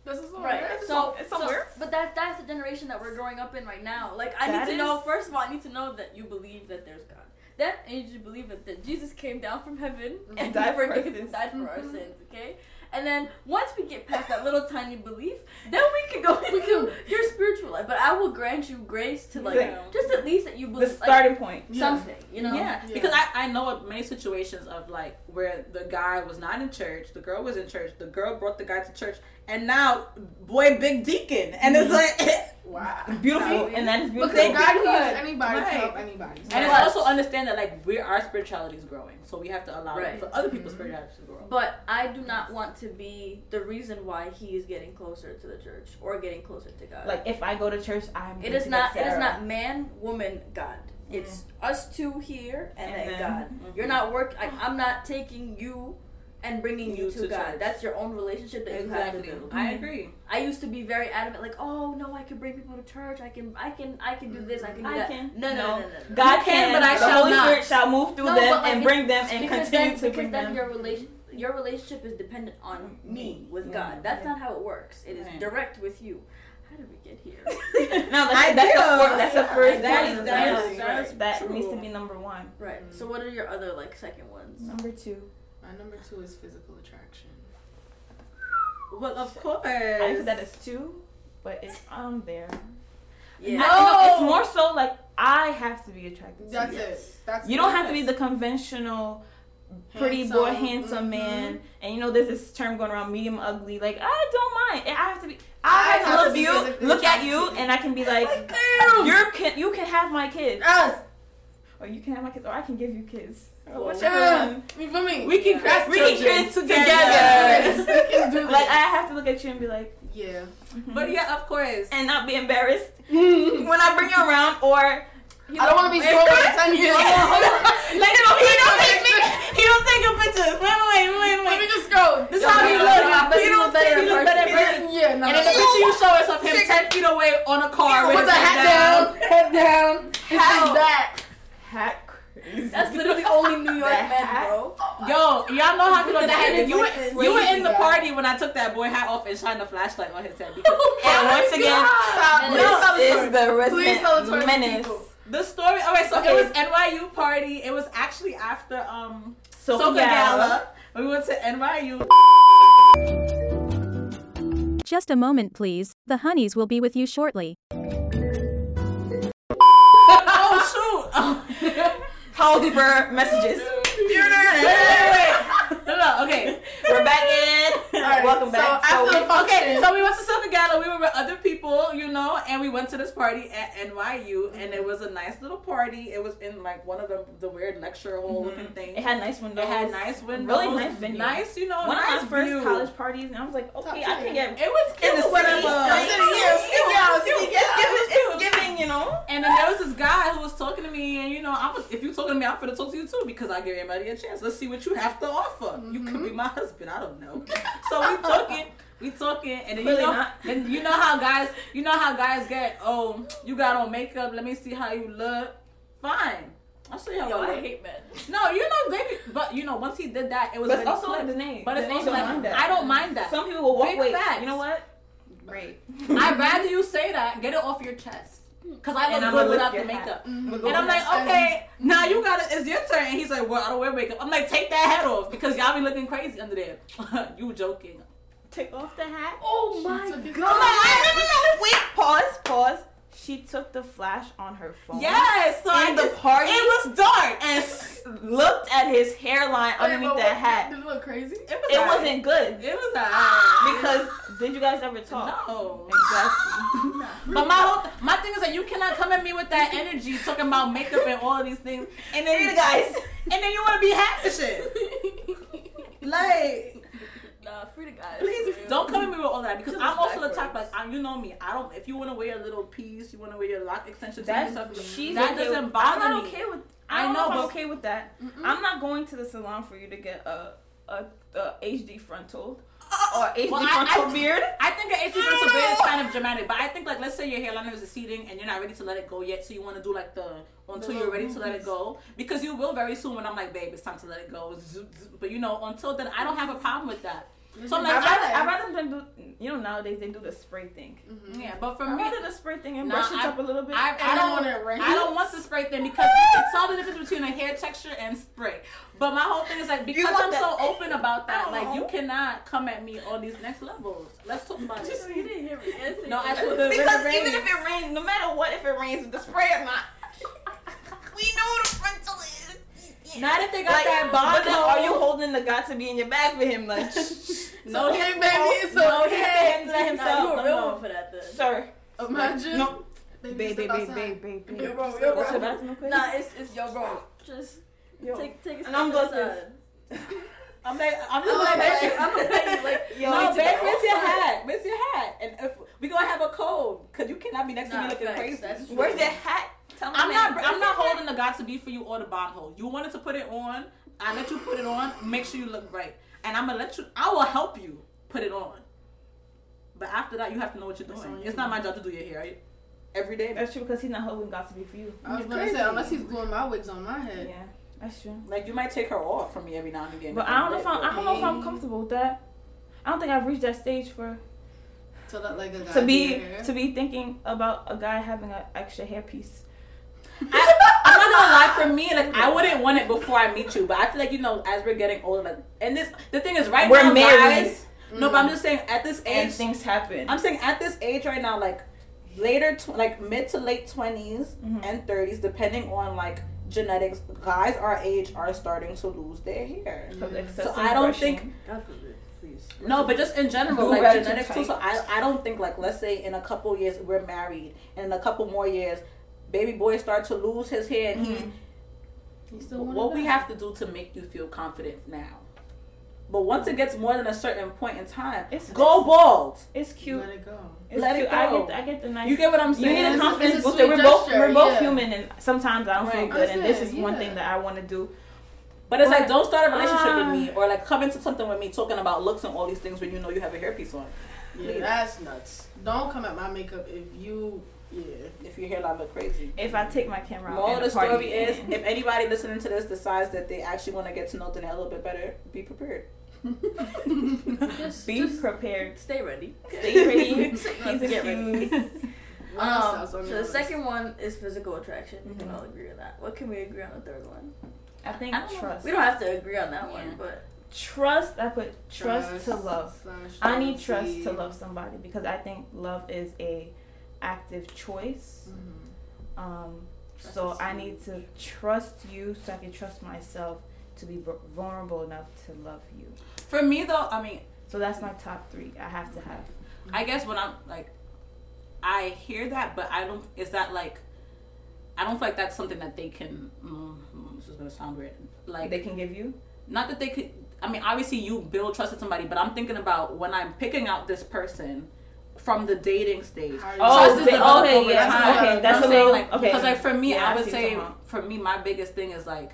This is so Right. weird. So, it's so- somewhere. but that that's the generation that we're growing up in right now. Like I That need to is- know first of all, I need to know that you believe that there's God. Then I need you to believe that, that Jesus came down from heaven and died for our sins. died for our Mhm. sins. Okay. And then once we get past that little tiny belief, then we can go into your spiritual life. But I will grant you grace to like Yeah. just at least that you The believe like, starting point. something. You know. Yeah, Yeah. because I, I know of many situations of like where the guy was not in church, the girl was in church, the girl brought the guy to church, and now boy big deacon, and it's like, Wow. Beautiful, No. and that is beautiful. Because God can use Good. anybody Right. to help anybody. and it's also understand that like we're our spirituality is growing, so we have to allow Right. for other people's Mhm. spirituality to grow. But I do not want to be the reason why he is getting closer to the church or getting closer to God. Like if I go to church, I'm. it is to not. get It is not man, woman, God. It's us two here and, And then, then- God. Mm-hmm. You're not work. I, I'm not taking you and bringing you, You to, to God. church. That's your own relationship that you have to Exactly, build. I mm-hmm. agree. I used to be very adamant, like, oh no, I can bring people to church. I can, I can, I can do this. I can do I that. can. No, no, no, no, no. no. God can, can, but I the shall Holy not. Spirit shall move through No, them like, and bring them and continue then, to because bring then them. your relation your relationship is dependent on me mm-hmm. with God. That's not how it works. It is Right. direct with you. How did we get here? no, that's, that's, the, fir- that's the first That point. is- That, that is- that is that true. needs to be number one. right. So what are your other like second ones? Number two. My number two is physical attraction. Well, of course. I think that is two, but it's um there. Yeah. I- you know, it's more so like I have to be attracted to That's you. Yes. it. That's You don't have to be the conventional pretty boy, Handsome, handsome mhm. man, and you know there's this term going around, medium ugly. Like I don't mind. I have to be. I, I have have to to look be you, look at you, and I can be like, you're can you can have my kids, Yes. or you can have my kids, or I can give you kids. Or whichever Yeah. one. You feel me? We can create We can children. kids together. Yes, we can do Like I have to look at you and be like, Yeah. Mm-hmm. But yeah, of course. and not be embarrassed when I bring you around, or you don't want to be scrolling at 10 years. like no, he don't take me. He don't take a picture. Wait, wait, wait, Let me just go. This is how he yeah, look. yeah, I bet He don't think he in look better in person. Yeah, no. And then the picture you show us of him ten feet away on a car with his the hat down, head down, face back. Hat. That's literally only New York men, hat. bro. Yo, y'all know how people that hat hat. You were, you were in the party when I took that boy hat off and shined the flashlight on his head. Because And once again. No, tell the this story. is the tell the story resident to menace. people. the story. Okay, so Okay. it was NYU party. It was actually after um So Soca Gala. We went to NYU. Just a moment, please. The Hunnies will be with you shortly. oh shoot! Oh. Hold for messages. wait, wait, wait. No, no, okay. We're back in. Alright, Welcome back. after So the function, Okay, so we went to Soca Gala. We were with other people, you know, and we went to this party at NYU, and it mm-hmm. was a nice little party. It was in like one of the the weird lecture hall mm-hmm. looking things. it had nice windows. It had nice windows. Really nice venue. Nice, you know, One nice of my first college parties, and I was like, okay, I can get. It was cute, In the whatever. city. It was city, cute, city, cute, yeah, cute. city, It's giving, you know. And then there was this guy who was talking to me, and you know, I was if you're talking to me, I'm gonna talk to you too because I give everybody a chance. Let's see what you have to offer. You could be mm-hmm. my husband. I don't know. So we talking, we talking, and then you know, not. and you know how guys, you know how guys get. Oh, you got on makeup. Let me see how you look. Fine. I'll show you how Yo, I I look. hate men. No, you know, baby, but you know, once he did that, it was But it's also flipped. the name. But The it's name also like. I don't mind that. Some people will walk. Big Wait, facts. you know what? Great. I'd rather you say that. Get it off your chest. Cause I look good lift without the your makeup. Mhm. And I'm like, okay, now you gotta. It's your turn. And he's like, well, I don't wear makeup. I'm like, take that hat off because y'all be looking crazy under there. you joking? Take off the hat. Oh my god! his- I'm like, no, no, no, wait. Pause. Pause. She took the flash on her phone. Yes. So I In the just- party? it was dark. And looked at his hairline Wait, underneath that hat. Did it look crazy? It was it wasn't good It was alright. Ah. because did you guys ever talk? no. Exactly. But my whole my thing is that you cannot come at me with that energy talking about makeup and all of these things, and then Hey, guys. and then you want to be happy and shit. Like, Nah, free the guys. please don't come at me with all that because I'm also the type backwards. like I'm, you know me. I don't. If you want to wear a little piece, you want to wear your lock extensions, That's and stuff. she's that okay doesn't with, bother I'm not me. okay with. I I don't know, know, I'm but- okay with that. I'm not going to the salon for you to get a a, a HD frontal or HD Well, frontal I- beard. I think an itchy frontal beard is kind of dramatic, but I think like let's say your hairline is receding and you're not ready to let it go yet, so you want to do like the until you're ready to let it go because you will very soon when I'm like, babe, it's time to let it go. Zoop, zoop. But you know, until then, I don't have a problem with that. So I'm like, I rather, I- I rather them do. You know, nowadays they do the spray thing. Mm-hmm. yeah, but for I me, rather the spray thing and Nah, brush it I- up a little bit. I, I And don't then want when it rains? I don't want the spray thing because it's all the difference between a hair texture and spray. But my whole thing is like because I'm that- so open about that, like don't you cannot come at me on these next levels. Let's talk about it. You didn't hear me. Answer No, I your- told the because when it even rains- if it rains, no matter what, if it rains with the spray or not, we know the frontal is. Not if they got Like, that but bond. then are you holding the guy to be in your bag for him? Like, Oh, no, okay, baby, it's no, he okay. can handle that Nah, himself. you a No, real no. one for that then. sir, Imagine. no, Baby, babe, step babe, babe, babe, babe, babe. Yo, bro, yo, Go to bro. bathroom. Nah, it's it's yo, bro. Just Yo. take take a step And I'm to the I'm like, I'm just Oh, like, babe. babe, I'm gonna like Yo, no, babe, a- where's your hat? Where's your hat? And if we gonna have a code, cause you cannot be next to me looking facts, crazy. that's true. Where's that hat? Tell me, I'm not. where's I'm not that hat? holding the God to be for you or the bond hole. You wanted to put it on. I let you put it on. Make sure you look right, and I'm gonna let you. I will help you put it on. But after that, you have to know what you're doing. on It's not my job to do your hair right? every day. That's true because he's not holding got to be for you. I was You're gonna say unless he's gluing my wigs on my head. Yeah, that's true. Like you might take her off from me every now and again. But I don't know if I'm. I don't know if I'm comfortable with that. I don't think I've reached that stage for To let like a guy to be to be thinking about a guy having an extra hairpiece. I, I'm not gonna lie. For me, like I wouldn't want it before I meet you. But I feel like you know, as we're getting older, like, and this the thing is, right We're now, married. guys. No, but I'm just saying, at this And age, things happen. I'm saying at this age right now, like later, tw- like mid to late 20s Mhm. and 30s, depending on like genetics. Guys our age are starting to lose their hair. Because So I don't brushing- think God please. no, but just in general, Go like genetics too. So. I, I don't think like let's say in a couple years we're married, and in a couple more years, baby boy start to lose his hair, and Mhm. You still he, what we have to do to make you feel confident now. But once it gets more than a certain point in time, It's- go bald. It's cute. Let it go. It's Let it cute. I go. get, I get the nice. You get what I'm saying. You saying? need a a- confidence it's a booster. sweet We're both gesture, we're both yeah. human, and sometimes I don't feel good, and this is Understand, one thing that I want to do. But it's like don't start a relationship Ah. with me or like come into something with me talking about looks and all these things when you know you have a hairpiece on. Yeah, Please. that's nuts. Don't come at my makeup if you. Yeah. If your hairline look crazy. If I take my camera out, Moral and of the party story is if anybody listening to this decides that they actually want to get to know Danae a little bit better, be prepared. Just, be just prepared, stay ready. stay ready. He's Get ready. accused. What else Um, so the your second one is physical attraction. We can Mhm. all agree on that. What can we agree on the third one? I think I don't know. trust. We don't have to agree on that Yeah. one, but trust. I put trust, to love. I need trust to love somebody because I think love is a active choice. Mhm. Um, so I need to trust you so I can trust myself to be vulnerable enough to love you. For me though, I mean, So that's my top three. I have to have. I guess when I'm like, I hear that, but I don't. Is that like? I don't feel like that's something that they can. Mm, mm, this is gonna sound weird. Like, They can give you. not that they could. I mean, obviously you build trust with somebody, but I'm thinking about when I'm picking out this person from the dating stage. Oh, Trust is they- developed okay, over yes, time. okay, You that's know a I'm saying? little- like, okay. Because like for me, Yeah, I I would see what say you're for me, my biggest thing is like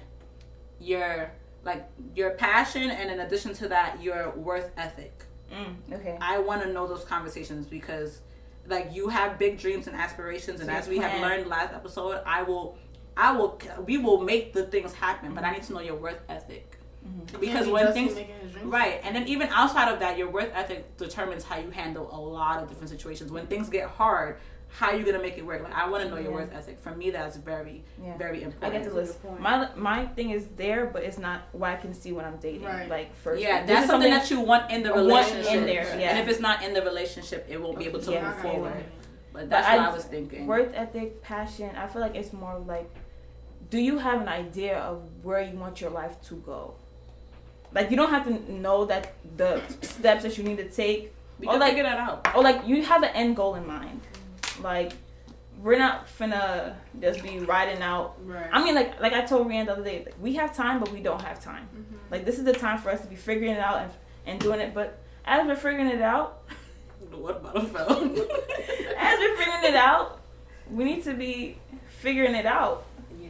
your like your passion, and in addition to that, your worth ethic. Mm, okay. I want to know those conversations because like you have big dreams and aspirations, and So as we have plan. learned last episode, I will. I will. We will make the things happen, but I need to know your worth ethic Mm-hmm. because Yeah, when things making his dreams Right, and then even outside of that, your worth ethic determines how you handle a lot of different situations. When things get hard, how are you gonna make it work? Like I want to know your Yeah. worth ethic. For me, that's very, Yeah. very I important. get the That's a list. good point. My my thing is there, but it's not what I can see when I'm dating. Right. Like first. yeah, This that's is something, that you want in the I want relationship. in there, yeah. And if it's not in the relationship, it won't be able to Yeah, move okay. forward. But that's But what I- I was thinking. Worth ethic, passion. I feel like it's more like, do you have an idea of where you want your life to go? Like you don't have to know that the steps that you need to take, we or can like- figure that out. or like you have an end goal in mind. Like we're not finna just be riding out. Right. I mean, like like I told Rianne the other day, like, we have time, but we don't have time. Mhm. Like this is the time for us to be figuring it out and, and doing it. But as we're figuring it out, What about a fell? as we're figuring it out, we need to be figuring it out. yeah.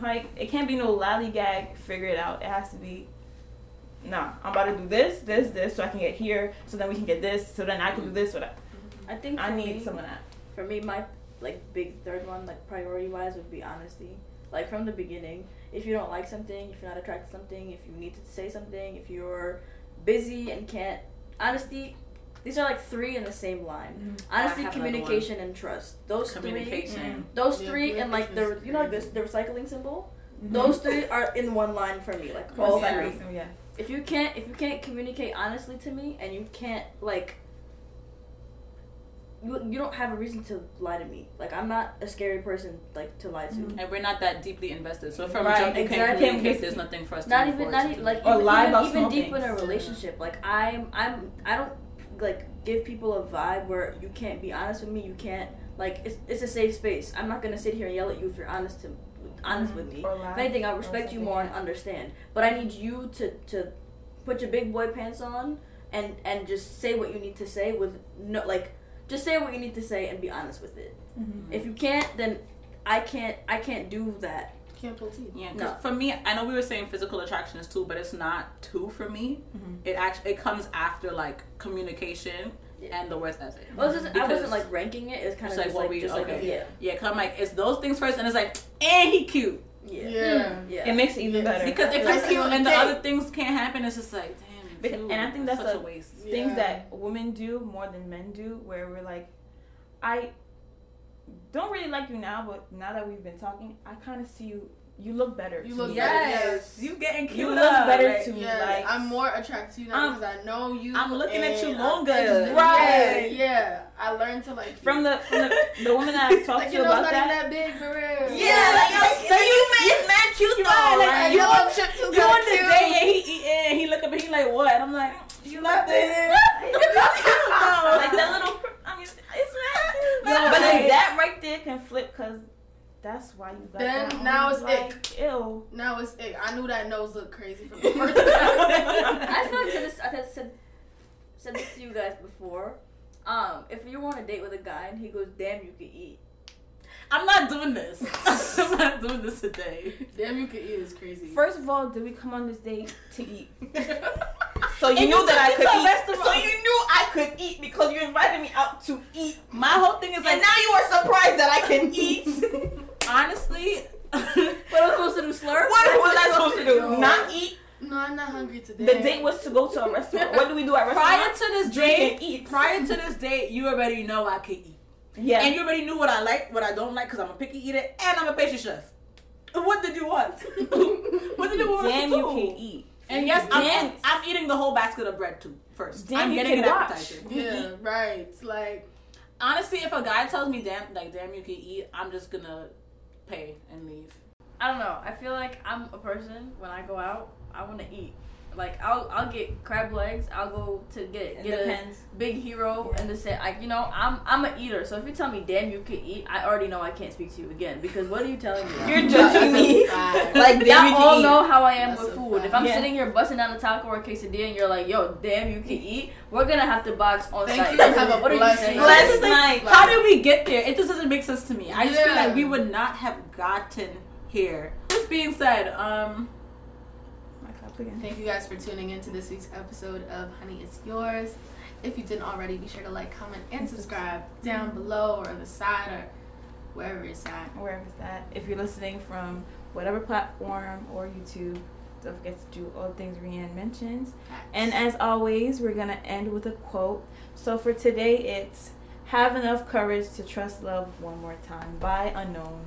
Like it can't be no lollygag. Figure it out. It has to be. Nah, I'm about to do this, this, this, so I can get here. So then we can get this. So then I can do mm-hmm. this. So that I think I need me, some of that. For me, my like big third one, like priority wise, would be honesty. Like from the beginning, if you don't like something, if you're not attracted to something, if you need to say something, if you're busy and can't, honesty. These are like three in the same line. Mm-hmm. I Honesty, communication, and trust. Those three. Communication. Those Yeah, three and like the you know like this the recycling symbol. Mm-hmm. Those three are in one line for me. Like all three. Yeah. If you can't if you can't communicate honestly to me and you can't like you, you don't have a reason to lie to me. Like I'm not a scary person like to lie to. Mhm. And we're not that deeply invested. So from Right, jump, you can't exactly. communicate. There's nothing for us to Not move even not even do. like Or even, lie even, about even small deep in a relationship. Like I'm I'm I don't like give people a vibe where you can't be honest with me. You can't like it's it's a safe space. I'm not gonna sit here and yell at you if you're honest to honest with me. If anything, I'll respect you more and understand. But I need you to to put your big boy pants on and and just say what you need to say with no like just say what you need to say and be honest with it. Mhm. If you can't, then I can't I can't do that. Can't pull teeth. Yeah, 'cause No. for me, I know we were saying physical attraction is two, but it's not two for me. Mhm. It actually it comes after like communication Yeah. and the worst ethic. Mm-hmm. Well, it's just, I Because wasn't like ranking it. It's kind of like just what like, we just okay. like yeah, yeah, cause I'm like it's those things first, and it's like and he cute yeah, Yeah. yeah. It makes it even better. because if Like you're cute and the other things can't happen, it's just like damn. you're But- cute. and I think It's that's such a a- waste. things Yeah. that women do more than men do, where we're like, I don't really like you now, but now that we've been talking, I kind of see you. You look better. You to look me. better. Yes, you getting cute. You look better like, to me. Yes, like I'm more attracted to you now because I know you. I'm looking at you longer. Right. Yeah, yeah. I learned to like you. from the from the, the woman that I talked like to you know, about it's not that. that big for real. Yeah, like, yo, so you he's mad cute though. Right, Like, Right, you yellow on, chips is you so on the cute. date and he eating, he look up and he like what? And I'm like, you nothing. like that little. I mean, it's mad cute. Yo, but like- that right there can flip because that's why you got Then that now on, it's like, Ew. Now it's ick. I knew that nose looked crazy from the first I feel like I said this. I said, said said this to you guys before. Um, if you want a date with a guy and he goes, "Damn, you can eat," I'm not doing this. I'm not doing this today. Damn, you can eat is crazy. First of all, did we come on this date to eat? So you And knew you that I could eat. restaurant. So you knew I could eat because you invited me out to eat. My whole thing is like And now you are surprised that I can eat. Honestly. what am I supposed to do? Slur? what was I supposed to do? Yo. Not eat? no, I'm not hungry today. The date was to go to a restaurant. What do we do at restaurant? prior restaurants? to this date, eat. prior to this date, you already know I could eat, Yeah. and you already knew what I like, what I don't like, because I'm a picky eater and I'm a pastry chef. What did you want? what did you want Damn, to you can eat. And yes, I'm, I'm eating the whole basket of bread too. First, Damn, I'm you getting can an watch. appetizer. Yeah, right. Like, Honestly, if a guy tells me damn, like damn, you can eat, I'm just gonna pay and leave. I don't know. I feel like I'm a person when I go out, I want to eat. Like I'll I'll get crab legs. I'll go to get get a big hero and to say like you know I'm I'm an eater. So if you tell me damn you could eat, I already know I can't speak to you again because what are you telling me? You're judging me. Like damn, you Y'all all eat. know how I am That's with a food. If. I'm Yeah. sitting here busting down a taco or a quesadilla and you're like, yo, damn, you can eat, we're gonna have to box on Thank site. you. Have a what are you blessed saying? night. Like, night. How did we get there? It just doesn't make sense to me. I just feel like we would not have gotten here. This being said, um, Again. Thank you guys for tuning in to this week's episode of Honey It's Yours. If you didn't already, be sure to like, comment, and subscribe down below or on the side or wherever it's at. Wherever it's at. If you're listening from whatever platform or YouTube, don't forget to do all the things Rianne mentions. And as always, we're gonna end with a quote. So for today, it's "Have enough courage to trust love one more time" by Unknown.